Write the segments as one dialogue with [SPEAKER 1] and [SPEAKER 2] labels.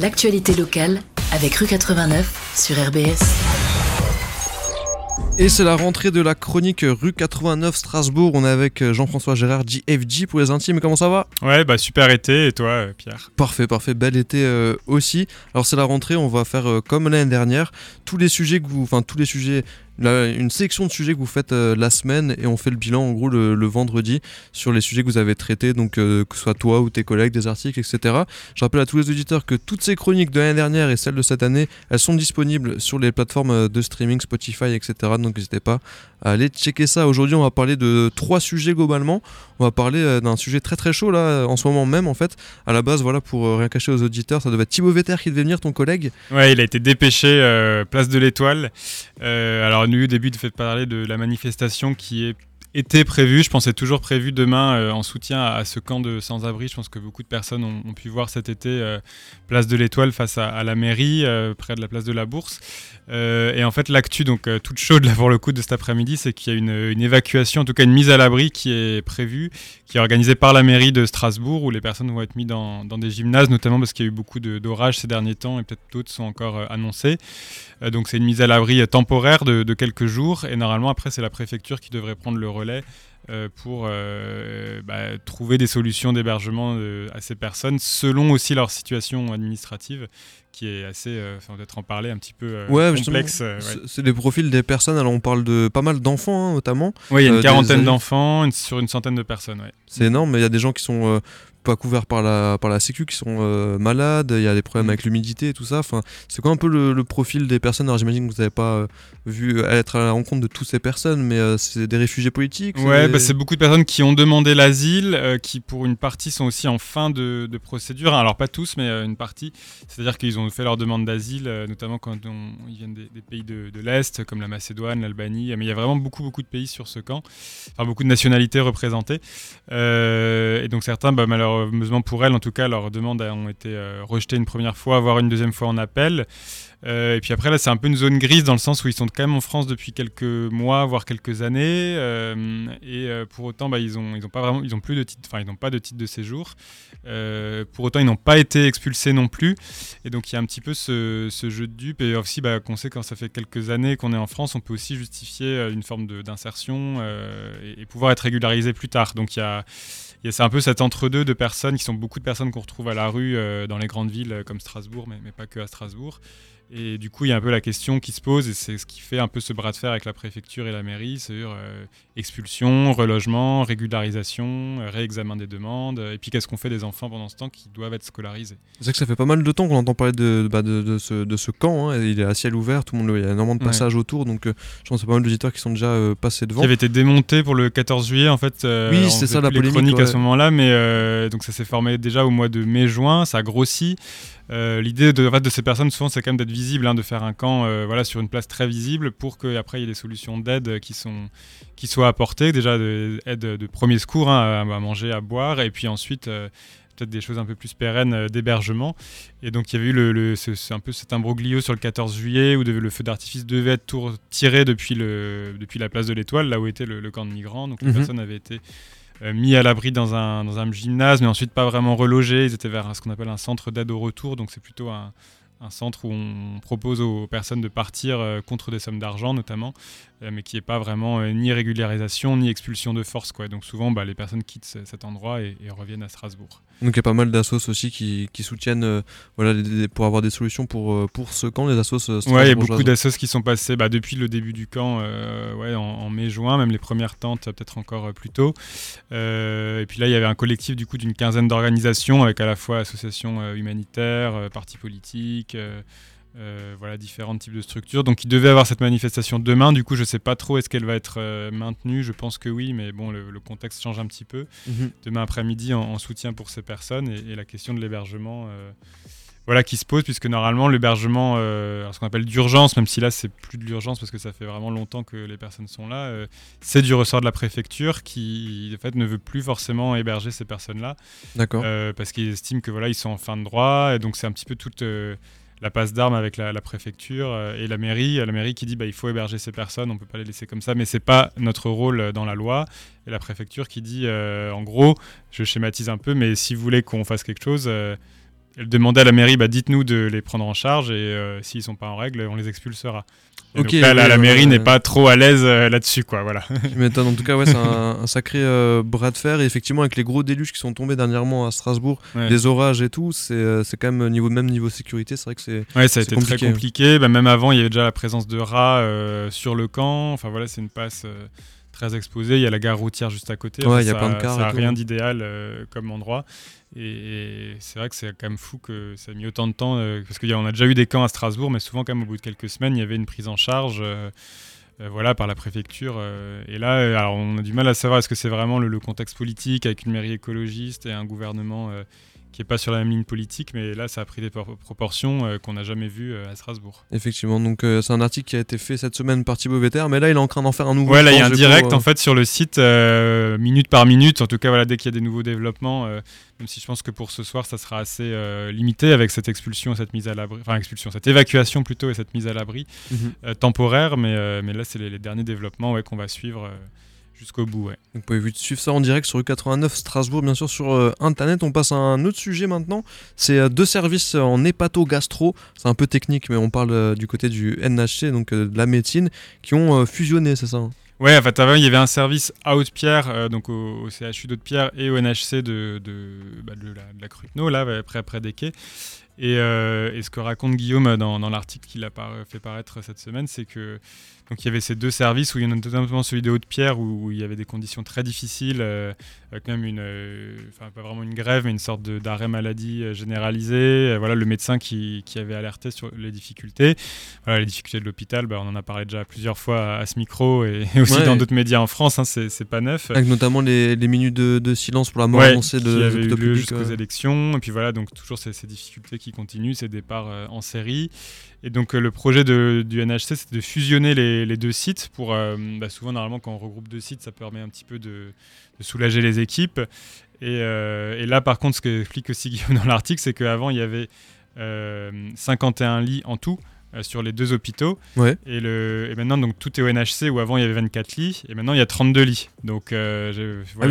[SPEAKER 1] l'actualité locale avec Rue 89 sur RBS.
[SPEAKER 2] Et c'est la rentrée de la chronique rue 89 Strasbourg. On est avec euh, Jean-François Gérard JFG pour les intimes. Comment ça va?
[SPEAKER 3] Ouais, bah super été. Et toi, euh, Pierre?
[SPEAKER 2] Parfait, parfait. Bel été euh, aussi. Alors c'est la rentrée. On va faire comme l'année dernière tous les sujets que vous, enfin tous les sujets une sélection de sujets que vous faites euh, la semaine et on fait le bilan en gros le, vendredi sur les sujets que vous avez traités, donc euh, que ce soit toi ou tes collègues, des articles, etc. Je rappelle à tous les auditeurs que toutes ces chroniques de l'année dernière et celles de cette année, elles sont disponibles sur les plateformes euh, de streaming, Spotify, etc. Donc n'hésitez pas à aller checker ça. Aujourd'hui, on va parler de trois sujets globalement. On va parler d'un sujet très très chaud là en ce moment même en fait. À la base, voilà pour rien cacher aux auditeurs, ça devait être Thibaut Vetter qui devait venir, ton collègue.
[SPEAKER 3] Ouais, il a été dépêché place de l'Étoile. alors nous, au début, de fait parler de la manifestation qui est était prévu, je pensais toujours prévu demain euh, en soutien à, ce camp de sans-abri. Je pense que beaucoup de personnes ont, pu voir cet été euh, place de l'Étoile face à, la mairie, euh, près de la place de la Bourse. et en fait, l'actu, donc toute chaude là pour le coup de cet après-midi, c'est qu'il y a une, évacuation, en tout cas une mise à l'abri qui est prévue, qui est organisée par la mairie de Strasbourg, où les personnes vont être mises dans, des gymnases, notamment parce qu'il y a eu beaucoup d'orages ces derniers temps et peut-être d'autres sont encore annoncés. donc c'est une mise à l'abri temporaire de, de quelques jours et normalement après c'est la préfecture qui devrait prendre le relais euh, pour euh, bah, trouver des solutions d'hébergement euh, à ces personnes selon aussi leur situation administrative qui est assez, enfin peut-être en parler un petit peu complexe.
[SPEAKER 2] C'est des profils des personnes, alors on parle de pas mal d'enfants hein, notamment.
[SPEAKER 3] Oui, il y a une quarantaine d'enfants sur une centaine de personnes.
[SPEAKER 2] C'est énorme, mais il y a des gens qui sont pas couverts par la, par la Sécu qui sont euh, malades, il y a des problèmes mm. avec l'humidité et tout ça. Enfin, c'est quoi un peu le, profil des personnes Alors j'imagine que vous n'avez pas euh, vu être à la rencontre de toutes ces personnes, mais euh, c'est des réfugiés politiques
[SPEAKER 3] Ouais, bah, c'est beaucoup de personnes qui ont demandé l'asile, qui pour une partie sont aussi en fin de, de procédure. Alors pas tous, mais une partie. C'est-à-dire qu'ils ont fait leur demande d'asile, notamment quand ils viennent des, pays de, de l'Est, comme la Macédoine, l'Albanie. Mais il y a vraiment beaucoup, beaucoup de pays sur ce camp, enfin beaucoup de nationalités représentées. et donc certains, bah, malheureusement, malheureusement pour elles, en tout cas, leurs demandes ont été euh, rejetées une première fois, voire une deuxième fois en appel. Euh, et puis après, là, c'est un peu une zone grise dans le sens où ils sont quand même en France depuis quelques mois, voire quelques années. Euh, et pour autant, bah, ils ont, ils ont pas vraiment, ils ont plus de titre, enfin, ils n'ont pas de titre de séjour. pour autant, ils n'ont pas été expulsés non plus. Et donc, il y a un petit peu ce, jeu de dupe. Et aussi, bah, qu'on sait quand ça fait quelques années qu'on est en France, on peut aussi justifier une forme d'insertion et, et, pouvoir être régularisé plus tard. Donc, il y a c'est un peu cet entre-deux de personnes qui sont beaucoup de personnes qu'on retrouve à la rue euh, dans les grandes villes euh, comme Strasbourg, mais, mais, pas que à Strasbourg. Et du coup, il y a un peu la question qui se pose, et c'est ce qui fait un peu ce bras de fer avec la préfecture et la mairie, c'est euh, expulsion, relogement, régularisation, euh, réexamen des demandes, et puis qu'est-ce qu'on fait des enfants pendant ce temps qui doivent être scolarisés.
[SPEAKER 2] C'est vrai que ça fait pas mal de temps qu'on entend parler de, bah, de, ce, de, ce, camp, hein, il est à ciel ouvert, tout le monde, il y a énormément de passages autour, donc euh, je pense que c'est pas mal d'auditeurs qui sont déjà passés devant.
[SPEAKER 3] Qui avait été démonté pour le 14 juillet, en fait.
[SPEAKER 2] oui, c'est ça la polémique.
[SPEAKER 3] à ce moment-là, mais donc ça s'est formé déjà au mois de mai-juin, ça a grossi. Euh, l'idée de, de ces personnes, souvent, c'est quand même d'être visible, hein, de faire un camp euh, voilà, sur une place très visible pour qu'après, il y ait des solutions d'aide qui, sont, qui soient apportées. Déjà, de, aide de premier secours, hein, à, manger, à boire, et puis ensuite, euh, peut-être des choses un peu plus pérennes d'hébergement. Et donc, il y avait eu le, un peu cet imbroglio sur le 14 juillet où le feu d'artifice devait être tiré depuis, le, depuis la place de l'Étoile, là où était le, camp de migrants. Donc, les mhm. personnes avaient été mis à l'abri dans un, dans un gymnase, mais ensuite pas vraiment relogés. Ils étaient vers ce qu'on appelle un centre d'aide au retour, donc c'est plutôt un, centre où on propose aux personnes de partir euh, contre des sommes d'argent notamment, euh, mais qui n'est pas vraiment euh, ni régularisation ni expulsion de force. Quoi. Donc souvent, bah, les personnes quittent cet endroit et, reviennent à Strasbourg.
[SPEAKER 2] Donc il y a pas mal d'assos aussi qui, qui soutiennent voilà, pour avoir des solutions pour, pour ce camp, les assos
[SPEAKER 3] Oui, il y a beaucoup d'assos qui sont passés bah, depuis le début du camp, ouais, en, mai-juin, même les premières tentes peut-être encore plus tôt. et puis là, il y avait un collectif du coup d'une quinzaine d'organisations avec à la fois associations humanitaires, partis politiques, euh, euh, voilà, différents types de structures. Donc il devait avoir cette manifestation demain. Du coup, je ne sais pas trop est-ce qu'elle va être euh, maintenue. Je pense que oui, mais bon, le, contexte change un petit peu. Mhm. Demain après-midi, en, soutien pour ces personnes et, la question de l'hébergement. voilà qui se pose puisque normalement l'hébergement ce qu'on appelle d'urgence même si là c'est plus de l'urgence parce que ça fait vraiment longtemps que les personnes sont là c'est du ressort de la préfecture qui en fait ne veut plus forcément héberger ces personnes là
[SPEAKER 2] d'accord
[SPEAKER 3] parce qu'ils estiment que voilà ils sont en fin de droit et donc c'est un petit peu toute la passe d'armes avec la, préfecture euh, et la mairie. La mairie qui dit bah, il faut héberger ces personnes, on ne peut pas les laisser comme ça, mais c'est pas notre rôle euh, dans la loi. Et la préfecture qui dit euh, en gros, je schématise un peu, mais si vous voulez qu'on fasse quelque chose, elle demandait à la mairie, bah, dites-nous de les prendre en charge et s'ils sont pas en règle, on les expulsera. donc là, la, mairie n'est pas trop à l'aise là-dessus, quoi. Voilà.
[SPEAKER 2] En tout cas, ouais, c'est un, sacré bras de fer. Et effectivement, avec les gros déluges qui sont tombés dernièrement à Strasbourg, les orages et tout, c'est quand même niveau même niveau sécurité, c'est vrai que c'est.
[SPEAKER 3] Ouais, ça a été très compliqué. Bah, même avant, il y avait déjà la présence de rats sur le camp. Enfin voilà, c'est une passe très exposée. Il y a la gare routière juste à côté.
[SPEAKER 2] Ouais, il y a plein de cars.
[SPEAKER 3] Ça n'a rien d'idéal comme endroit. Et, c'est vrai que c'est quand même fou que ça ait mis autant de temps, euh, parce qu'on a déjà eu des camps à Strasbourg, mais souvent, quand au bout de quelques semaines, il y avait une prise en charge. Euh, euh, voilà, par la préfecture. et là, on a du mal à savoir est-ce que c'est vraiment le, contexte politique avec une mairie écologiste et un gouvernement qui n'est pas sur la même ligne politique, mais là, ça a pris des proportions qu'on n'a jamais vues à Strasbourg.
[SPEAKER 2] Effectivement, donc c'est un article qui a été fait cette semaine par Thibaut Vetter, mais là, il est en train d'en faire un nouveau.
[SPEAKER 3] Ouais, là, il y a un direct en fait sur le site, minute par minute. En tout cas, voilà, dès qu'il y a des nouveaux développements même si je pense que pour ce soir, ça sera assez euh, limité avec cette expulsion, cette mise à l'abri, enfin expulsion, cette évacuation plutôt et cette mise à l'abri mhm. euh, temporaire. Mais, euh, mais là, c'est les, derniers développements ouais, qu'on va suivre jusqu'au bout. Ouais.
[SPEAKER 2] vous pouvez suivre ça en direct sur U89 Strasbourg, bien sûr, sur Internet. On passe à un autre sujet maintenant. C'est deux services en hépato-gastro. C'est un peu technique, mais on parle du côté du NHC, donc de la médecine, qui ont fusionné, c'est ça hein?
[SPEAKER 3] Ouais, en fait, avant, il y avait un service à Haute-Pierre, euh, donc au, CHU d'Haute-Pierre et au NHC de, de, bah, de la, de la là, près, près des quais. Euh, et, ce que raconte Guillaume dans, dans l'article qu'il a fait paraître cette semaine, c'est que donc il y avait ces deux services où il y en a notamment celui de Haute-Pierre où, il y avait des conditions très difficiles, euh, avec même une, euh, enfin pas vraiment une grève, mais une sorte d'arrêt maladie euh, généralisé. voilà le médecin qui, qui, avait alerté sur les difficultés. Voilà les difficultés de l'hôpital, bah, on en a parlé déjà plusieurs fois à, ce micro et, aussi dans d'autres médias en France. Hein, c'est pas neuf.
[SPEAKER 2] Avec notamment les, les minutes de, de, silence pour la mort annoncée de.
[SPEAKER 3] Qui avait eu lieu jusqu'aux élections. Et puis voilà donc toujours ces, ces difficultés qui continuent, ces départs en série. Et donc le projet de, du NHC, c'est de fusionner les les, deux sites pour euh, bah, souvent normalement quand on regroupe deux sites ça permet un petit peu de, soulager les équipes. Et, euh, et, là par contre ce que explique aussi Guillaume dans l'article c'est qu'avant il y avait 51 euh, lits en tout sur les deux hôpitaux. Et, le, et maintenant donc tout est au NHC où avant il y avait 24 lits et maintenant il y a 32 lits. Donc ah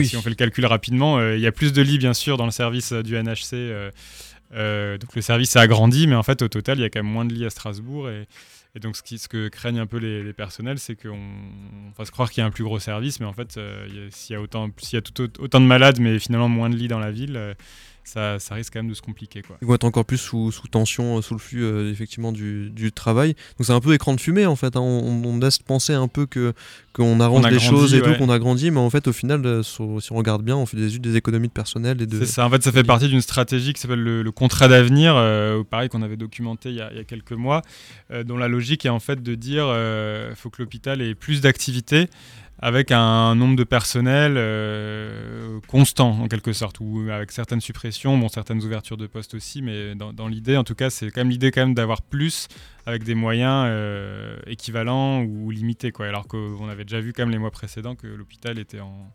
[SPEAKER 3] si on fait le calcul rapidement il y a plus de lits bien sûr dans le service du NHC donc le service a agrandi mais en fait au total il y a quand même moins de lits à Strasbourg. Et, donc, ce, que craignent un peu les, personnels, c'est qu'on fasse croire qu'il y a un plus gros service, mais en fait, euh, s'il y a, autant, y a tout, autant de malades, mais finalement moins de lits dans la ville, euh, ça, risque quand même de se compliquer. Quoi.
[SPEAKER 2] Ils vont être encore plus sous, tension, euh, sous le flux effectivement du, travail. Donc c'est un peu écran de fumée en fait. Hein. On, laisse penser un peu que qu'on arrange des choses et tout, qu'on a grandi, mais en fait au final, si on regarde bien, on fait des, des économies de personnel. Et de,
[SPEAKER 3] ça, en fait, ça fait partie d'une stratégie qui s'appelle le, contrat d'avenir, pareil qu'on avait documenté il y, a, il y a quelques mois, dont la logique est en fait de dire qu'il faut que l'hôpital ait plus d'activités avec un nombre de personnel euh, constant en quelque sorte, ou avec certaines suppressions, bon certaines ouvertures de postes aussi, mais dans, l'idée en tout cas c'est quand même l'idée quand même d'avoir plus avec des moyens euh, équivalents ou limités quoi. Alors qu'on avait déjà vu quand même les mois précédents que l'hôpital était en,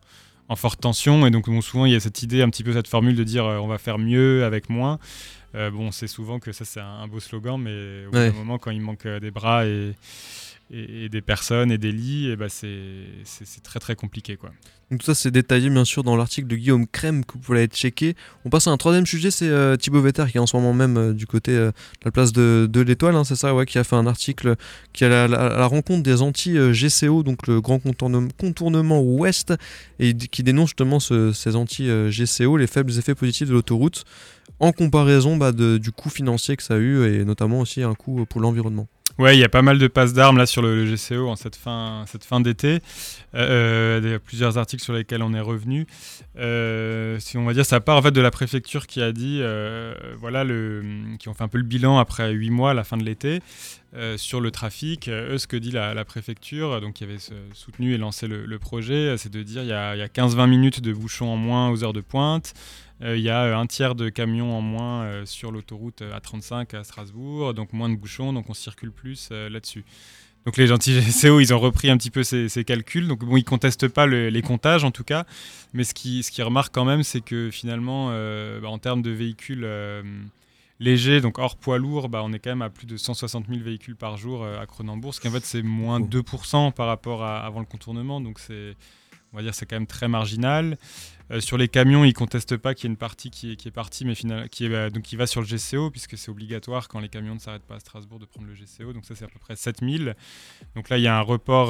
[SPEAKER 3] forte tension et donc souvent il y a cette idée un petit peu cette formule de dire euh, on va faire mieux avec moins. bon c'est souvent que ça c'est un, beau slogan, mais au bout d'un moment quand il manque des bras et et, des personnes et des lits, et bah c'est très très compliqué. Quoi.
[SPEAKER 2] Donc tout ça c'est détaillé bien sûr dans l'article de Guillaume Crème que vous pouvez aller checker. On passe à un troisième sujet, c'est euh, Thibaut Vetter qui est en ce moment même euh, du côté euh, de la place de, l'Étoile, hein, c'est ça, ouais, qui a fait un article qui est à la, rencontre des anti-GCO, donc le grand contournement, contournement ouest, et qui dénonce justement ces anti-GCO, les faibles effets positifs de l'autoroute, en comparaison bah, du coût financier que ça a eu, et notamment aussi un coût pour l'environnement.
[SPEAKER 3] Ouais, il y a pas mal de passes d'armes là sur le, GCO en cette fin, cette fin d'été. Euh, il y a plusieurs articles sur lesquels on est revenu. Euh, si on va dire, ça part en fait de la préfecture qui a dit, euh, voilà, le, qui ont fait un peu le bilan après huit mois à la fin de l'été. sur le trafic, eux, ce que dit la, préfecture, donc qui avait soutenu et lancé le, projet, c'est de dire il y a, a 15-20 minutes de bouchons en moins aux heures de pointe, euh, il y a euh, un tiers de camions en moins euh, sur l'autoroute A35 à Strasbourg, donc moins de bouchons, donc on circule plus là-dessus. Donc les gentils GCO, ils ont repris un petit peu ces, calculs. Donc bon, ils contestent pas les comptages en tout cas, mais ce qui, ce qui remarque quand même, c'est que finalement, bah, en termes de véhicules légers, donc hors poids lourd, bah, on est quand même à plus de 160 000 véhicules par jour à Cronenbourg, ce qui en fait c'est moins de 2% par rapport à avant le contournement. Donc c'est, on va dire, c'est quand même très marginal. sur les camions, ils contestent pas qu'il y ait une partie qui est, partie, mais finalement, qui, est, donc qui va sur le GCO, puisque c'est obligatoire quand les camions ne s'arrêtent pas à Strasbourg de prendre le GCO. Donc ça, c'est à peu près 7000. Donc là, il y a un report,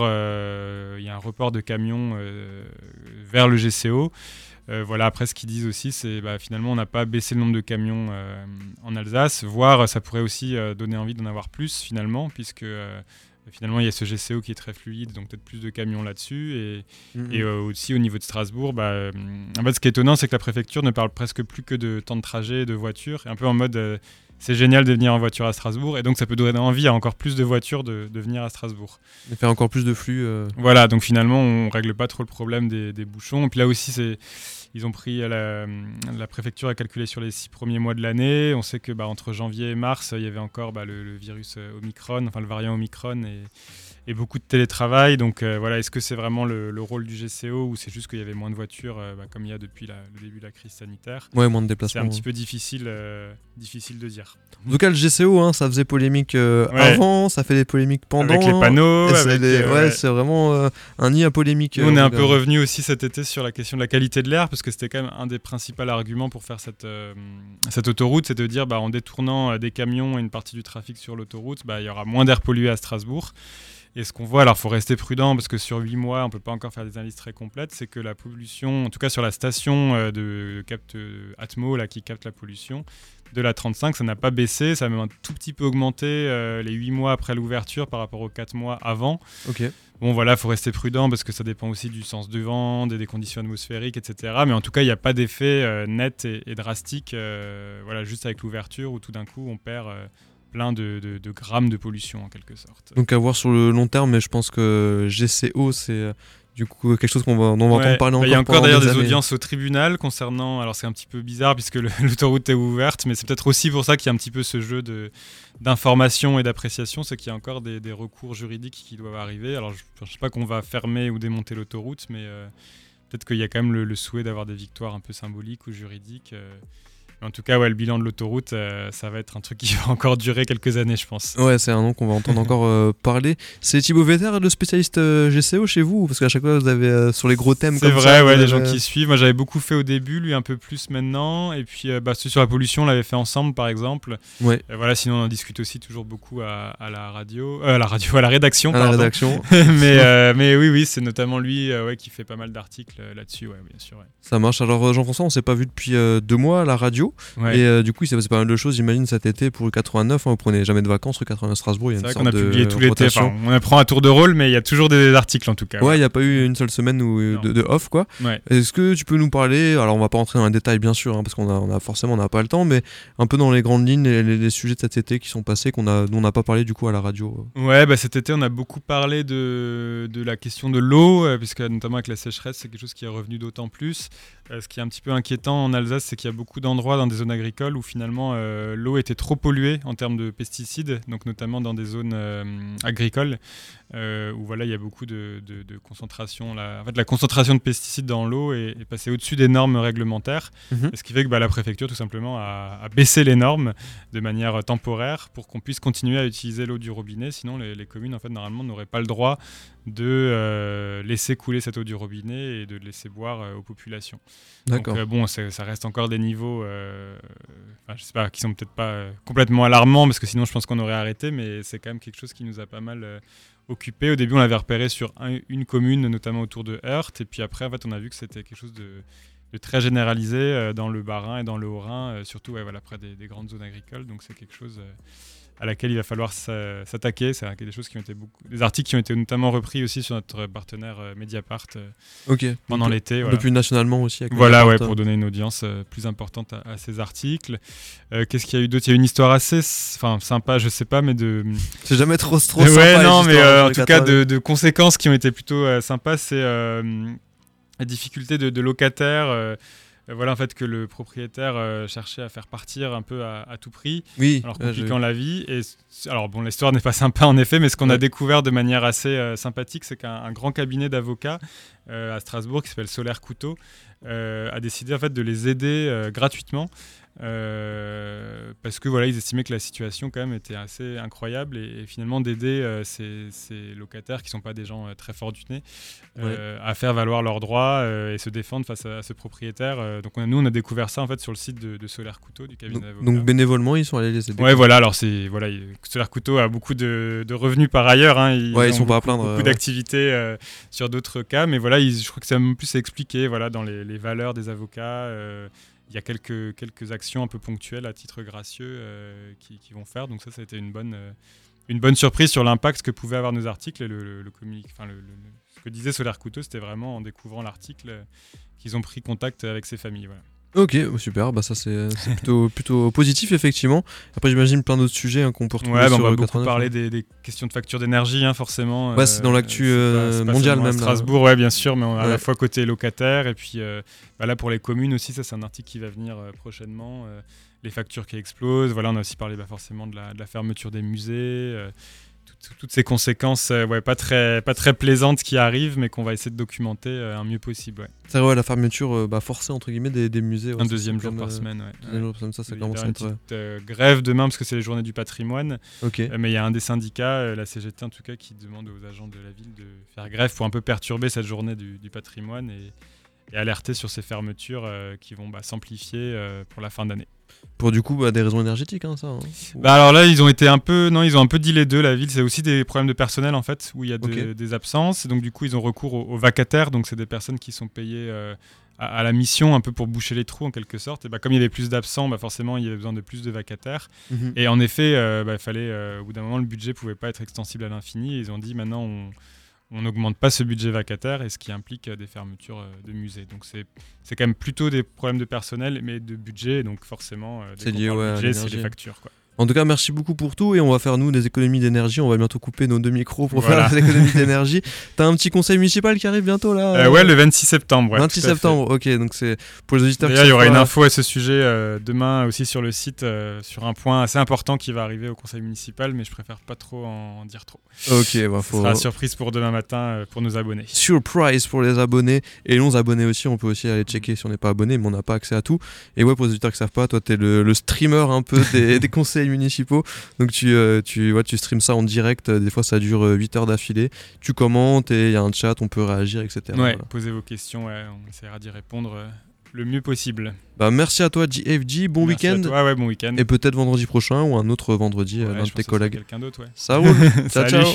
[SPEAKER 3] il y a un report de camions vers le GCO. Euh, voilà, après, ce qu'ils disent aussi, c'est bah, finalement, on n'a pas baissé le nombre de camions euh, en Alsace, voire ça pourrait aussi euh, donner envie d'en avoir plus finalement, puisque finalement, il y a ce GCO qui est très fluide, donc peut-être plus de camions là-dessus. Et, mm-hmm. aussi au niveau de Strasbourg, bah, en fait, ce qui est étonnant, c'est que la préfecture ne parle presque plus que de temps de trajet, de voiture, un peu en mode c'est génial de venir en voiture à Strasbourg et donc ça peut donner envie à encore plus de voitures de, venir à Strasbourg.
[SPEAKER 2] Et faire encore plus de flux.
[SPEAKER 3] Voilà, donc finalement on règle pas trop le problème des, des bouchons. Et puis là aussi c'est ils ont pris la, la, préfecture a calculé sur les six premiers mois de l'année. On sait que bah, entre janvier et mars, il y avait encore bah, le, virus euh, Omicron, enfin le variant Omicron et, et beaucoup de télétravail. Donc euh, voilà, est-ce que c'est vraiment le, rôle du GCO ou c'est juste qu'il y avait moins de voitures, euh, bah, comme il y a depuis le début de la crise sanitaire?
[SPEAKER 2] Ouais, moins de déplacements.
[SPEAKER 3] C'est un petit peu difficile, difficile de dire.
[SPEAKER 2] En tout cas, le GCO, hein, ça faisait polémique avant, ça fait des polémiques pendant.
[SPEAKER 3] Avec les panneaux.
[SPEAKER 2] ouais, c'est vraiment un nid à polémique.
[SPEAKER 3] on est un peu revenu aussi cet été sur la question de la qualité de l'air, parce que c'était quand même un des principaux arguments pour faire cette, euh, cette autoroute, c'est de dire bah, en détournant euh, des camions et une partie du trafic sur l'autoroute, bah, il y aura moins d'air pollué à Strasbourg. Et ce qu'on voit, alors il faut rester prudent parce que sur 8 mois, on ne peut pas encore faire des analyses très complètes, c'est que la pollution, en tout cas sur la station euh, de capte Atmo là, qui capte la pollution, de la 35, ça n'a pas baissé, ça a même un tout petit peu augmenté les 8 mois après l'ouverture par rapport aux 4 mois avant.
[SPEAKER 2] Ok.
[SPEAKER 3] Bon, voilà, il faut rester prudent parce que ça dépend aussi du sens du vent, des, conditions atmosphériques, etc. Mais en tout cas, il n'y a pas d'effet euh, net et, drastique, euh, voilà, juste avec l'ouverture où tout d'un coup, on perd euh, plein de, de, grammes de pollution en quelque sorte.
[SPEAKER 2] Donc à voir sur le long terme, mais je pense que GCO, c'est du coup quelque chose qu'on va, dont on va entendre parler encore.
[SPEAKER 3] Il y a encore
[SPEAKER 2] d'ailleurs
[SPEAKER 3] des, audiences au tribunal concernant. Alors c'est un petit peu bizarre puisque l'autoroute est ouverte, mais c'est peut-être aussi pour ça qu'il y a un petit peu ce jeu d'information et d'appréciation, c'est qu'il y a encore des, recours juridiques qui doivent arriver. Alors je ne sais pas qu'on va fermer ou démonter l'autoroute, mais euh, peut-être qu'il y a quand même le, souhait d'avoir des victoires un peu symboliques ou juridiques. Euh, en tout cas, ouais, le bilan de l'autoroute, euh, ça va être un truc qui va encore durer quelques années, je pense.
[SPEAKER 2] Ouais, c'est un nom qu'on va entendre encore euh, parler. C'est Thibaut Vetter, le spécialiste euh, GCO chez vous? Parce qu'à chaque fois, vous avez sur les gros thèmes
[SPEAKER 3] C'est vrai, ouais, les gens qui suivent. Moi, j'avais beaucoup fait au début, lui un peu plus maintenant. Et puis, bah, sur la pollution, on l'avait fait ensemble, par exemple.
[SPEAKER 2] Ouais.
[SPEAKER 3] voilà, sinon, on en discute aussi toujours beaucoup à, la radio, à la radio, à la rédaction.
[SPEAKER 2] À la rédaction.
[SPEAKER 3] mais, mais oui, oui, c'est notamment lui ouais, qui fait pas mal d'articles là-dessus, ouais, bien sûr.
[SPEAKER 2] Ça marche. Alors, Jean-François, on s'est pas vu depuis deux mois à la radio. Et du coup, il s'est passé pas mal de choses, j'imagine, cet été pour le 89. Hein, vous prenez jamais de vacances, le 89 Strasbourg.
[SPEAKER 3] C'est vrai qu'on a publié tout l'été. on apprend à tour de rôle, mais il y a toujours des articles en tout cas.
[SPEAKER 2] Ouais, il n'y a pas eu une seule semaine de, off, quoi. Est-ce que tu peux nous parler Alors, on va pas rentrer dans les détails, bien sûr, hein, parce qu'on a, on a, forcément, on n'a pas le temps, mais un peu dans les grandes lignes, les, sujets de cet été qui sont passés, qu'on a, dont on n'a pas parlé du coup à la radio.
[SPEAKER 3] Ouais, bah, cet été, on a beaucoup parlé de, de la question de l'eau, euh, puisque notamment avec la sécheresse, c'est quelque chose qui est revenu d'autant plus. Euh, ce qui est un petit peu inquiétant en Alsace, c'est qu'il y a beaucoup d'endroits dans des zones agricoles où finalement euh, l'eau était trop polluée en termes de pesticides, donc notamment dans des zones euh, agricoles où voilà il y a beaucoup de, concentration. La, en fait, la concentration de pesticides dans l'eau est, passée au-dessus des normes réglementaires, mhm. ce qui fait que bah, la préfecture tout simplement a, baissé les normes de manière temporaire pour qu'on puisse continuer à utiliser l'eau du robinet. Sinon, les, les communes en fait normalement n'auraient pas le droit de laisser couler cette eau du robinet et de laisser boire aux populations.
[SPEAKER 2] D'accord.
[SPEAKER 3] Euh, bon, ça reste encore des niveaux, je sais pas, qui sont peut-être pas complètement alarmants parce que sinon je pense qu'on aurait arrêté, mais c'est quand même quelque chose qui nous a pas mal occupé. Au début, on l'avait repéré sur une commune, notamment autour de Heurt, et puis après, en fait, on a vu que c'était quelque chose de, très généralisé dans le Bas-Rhin et dans le Haut-Rhin, surtout voilà, près des, des, grandes zones agricoles. Donc c'est quelque chose à laquelle il va falloir s'attaquer. C'est des choses qui ont été beaucoup, des articles qui ont été notamment repris aussi sur notre partenaire euh, Mediapart
[SPEAKER 2] euh,
[SPEAKER 3] pendant l'été.
[SPEAKER 2] Voilà. Depuis nationalement aussi.
[SPEAKER 3] voilà, ouais, pour donner une audience euh, plus importante à, ces articles. Qu'est-ce qu'il y a eu d'autre? Il y a une histoire assez, enfin sympa, je sais pas, mais de.
[SPEAKER 2] C'est jamais trop trop
[SPEAKER 3] sympa. Ouais, non, mais en tout cas de, de, conséquences qui ont été plutôt sympas, c'est la difficulté de, de locataires euh, voilà en fait que le propriétaire euh, cherchait à faire partir un peu à, tout prix,
[SPEAKER 2] oui,
[SPEAKER 3] alors compliquant la vie. Et alors bon, l'histoire n'est pas sympa en effet, mais ce qu'on a découvert de manière assez euh, sympathique, c'est qu'un grand cabinet d'avocats à Strasbourg qui s'appelle Solaire Couteau a décidé en fait de les aider gratuitement euh, parce que voilà, ils estimaient que la situation quand même était assez incroyable et, finalement d'aider euh, ces, locataires qui sont pas des gens euh, très fortunés à faire valoir leurs droits et se défendre face à, ce propriétaire. donc nous, on a découvert ça en fait sur le site de, Solaire Couteau du cabinet
[SPEAKER 2] d'avocats. Donc bénévolement, ils sont allés les aider.
[SPEAKER 3] Ouais, voilà. Alors c'est voilà, Solaire Couteau a beaucoup de, revenus par ailleurs. Hein,
[SPEAKER 2] ils, ouais, ils sont pas à plaindre.
[SPEAKER 3] Beaucoup d'activités sur d'autres cas, mais voilà, je crois que c'est peu plus expliqué voilà dans les, valeurs des avocats il y a quelques, quelques actions un peu ponctuelles à titre gracieux euh, qui, vont faire. Donc ça, ça a été une bonne, euh, une bonne surprise sur l'impact que pouvaient avoir nos articles. Et le, ce que disait Solaire Couteau, c'était vraiment en découvrant l'article euh, qu'ils ont pris contact avec ces familles. Voilà.
[SPEAKER 2] Ok, super, bah ça c'est plutôt, plutôt positif effectivement. Après j'imagine plein d'autres sujets hein, qu'on peut retrouver
[SPEAKER 3] ouais,
[SPEAKER 2] bah,
[SPEAKER 3] on va beaucoup parler des, questions de facture d'énergie hein, forcément.
[SPEAKER 2] Ouais, c'est dans l'actu euh, mondiale même.
[SPEAKER 3] Strasbourg, ouais bien sûr, mais à la fois côté locataire et puis euh, bah, là pour les communes aussi, ça c'est un article qui va venir euh, prochainement. les factures qui explosent, voilà on a aussi parlé bah, forcément de la, de la, fermeture des musées toutes ces conséquences euh, ouais, pas, très, pas très plaisantes qui arrivent, mais qu'on va essayer de documenter euh, un mieux possible. Ouais.
[SPEAKER 2] C'est vrai, la fermeture euh, bah, forcée entre guillemets des, des musées.
[SPEAKER 3] un deuxième jour par semaine.
[SPEAKER 2] Ouais. ça, ça commence à être.
[SPEAKER 3] grève demain parce que c'est les journées du patrimoine. mais il y a un des syndicats, la CGT en tout cas, qui demande aux agents de la ville de faire grève pour un peu perturber cette journée du, du patrimoine et, et, alerter sur ces fermetures qui vont bah, s'amplifier pour la fin d'année.
[SPEAKER 2] Pour du coup bah, des raisons énergétiques, hein, ça. Hein.
[SPEAKER 3] Bah alors là, ils ont été un peu, non, ils ont un peu dit les deux. La ville, c'est aussi des problèmes de personnel en fait, où il y a des absences. donc du coup, ils ont recours aux, vacataires. Donc c'est des personnes qui sont payées euh, à, la mission, un peu pour boucher les trous en quelque sorte. Et bah, comme il y avait plus d'absents, bah, forcément, il y avait besoin de plus de vacataires. Mhm. Et en effet, euh, bah, fallait, euh, au bout d'un moment, le budget pouvait pas être extensible à l'infini. Ils ont dit maintenant, on on n'augmente pas ce budget vacataire et ce qui implique euh, des fermetures euh, de musées. Donc c'est quand même plutôt des problèmes de personnel mais de budget, donc forcément, euh,
[SPEAKER 2] c'est lié au
[SPEAKER 3] budget, c'est les factures. Quoi.
[SPEAKER 2] En tout cas, merci beaucoup pour tout et on va faire nous des économies d'énergie. On va bientôt couper nos deux micros pour faire des économies d'énergie. T'as un petit conseil municipal qui arrive bientôt là
[SPEAKER 3] euh, Ouais, le 26 septembre.
[SPEAKER 2] 26 septembre, ok. Donc c'est pour les auditeurs.
[SPEAKER 3] D'ailleurs, il y aura une info à ce sujet euh, demain aussi sur le site euh, sur un point assez important qui va arriver au conseil municipal, mais je préfère pas trop en, dire trop.
[SPEAKER 2] Ok, bah,
[SPEAKER 3] faut. Ce sera surprise pour demain matin pour nos abonnés.
[SPEAKER 2] Surprise pour les abonnés et non abonnés aussi. On peut aussi aller checker si on n'est pas abonné, mais on n'a pas accès à tout. Et ouais, pour les auditeurs qui savent pas, toi, t'es le, le streamer un peu des, des conseils municipaux. Donc tu, euh, tu, ouais, tu streams ça en direct, euh, des fois ça dure 8 euh, heures d'affilée. Tu commentes et il y a un chat, on peut réagir, etc.
[SPEAKER 3] Ouais, posez vos questions, on essaiera d'y répondre le mieux possible.
[SPEAKER 2] Bah, merci à toi, JFG. Bon week-end.
[SPEAKER 3] Ouais, bon week-end.
[SPEAKER 2] Et peut-être vendredi prochain ou un autre vendredi, l'un de tes collègues.
[SPEAKER 3] quelqu'un d'autre, ouais.
[SPEAKER 2] Ça roule. ciao, ciao.